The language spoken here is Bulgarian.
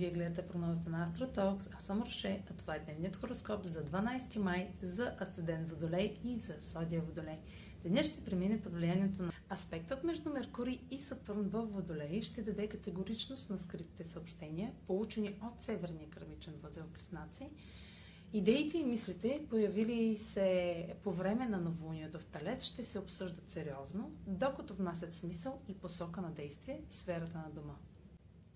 AstroTalks, аз съм Роше, а това е дневният хороскоп за 12 май за Асцендент Водолей и за Содия Водолей. Денят ще премине под влиянието на аспектът между Меркурий и Сатурн в Водолей ще даде категоричност на скритите съобщения, получени от Северния кърмичен възел Близнаци. Идеите и мислите, появили се по време на новолунието в Талец, ще се обсъждат сериозно, докато внасят смисъл и посока на действие в сферата на дома.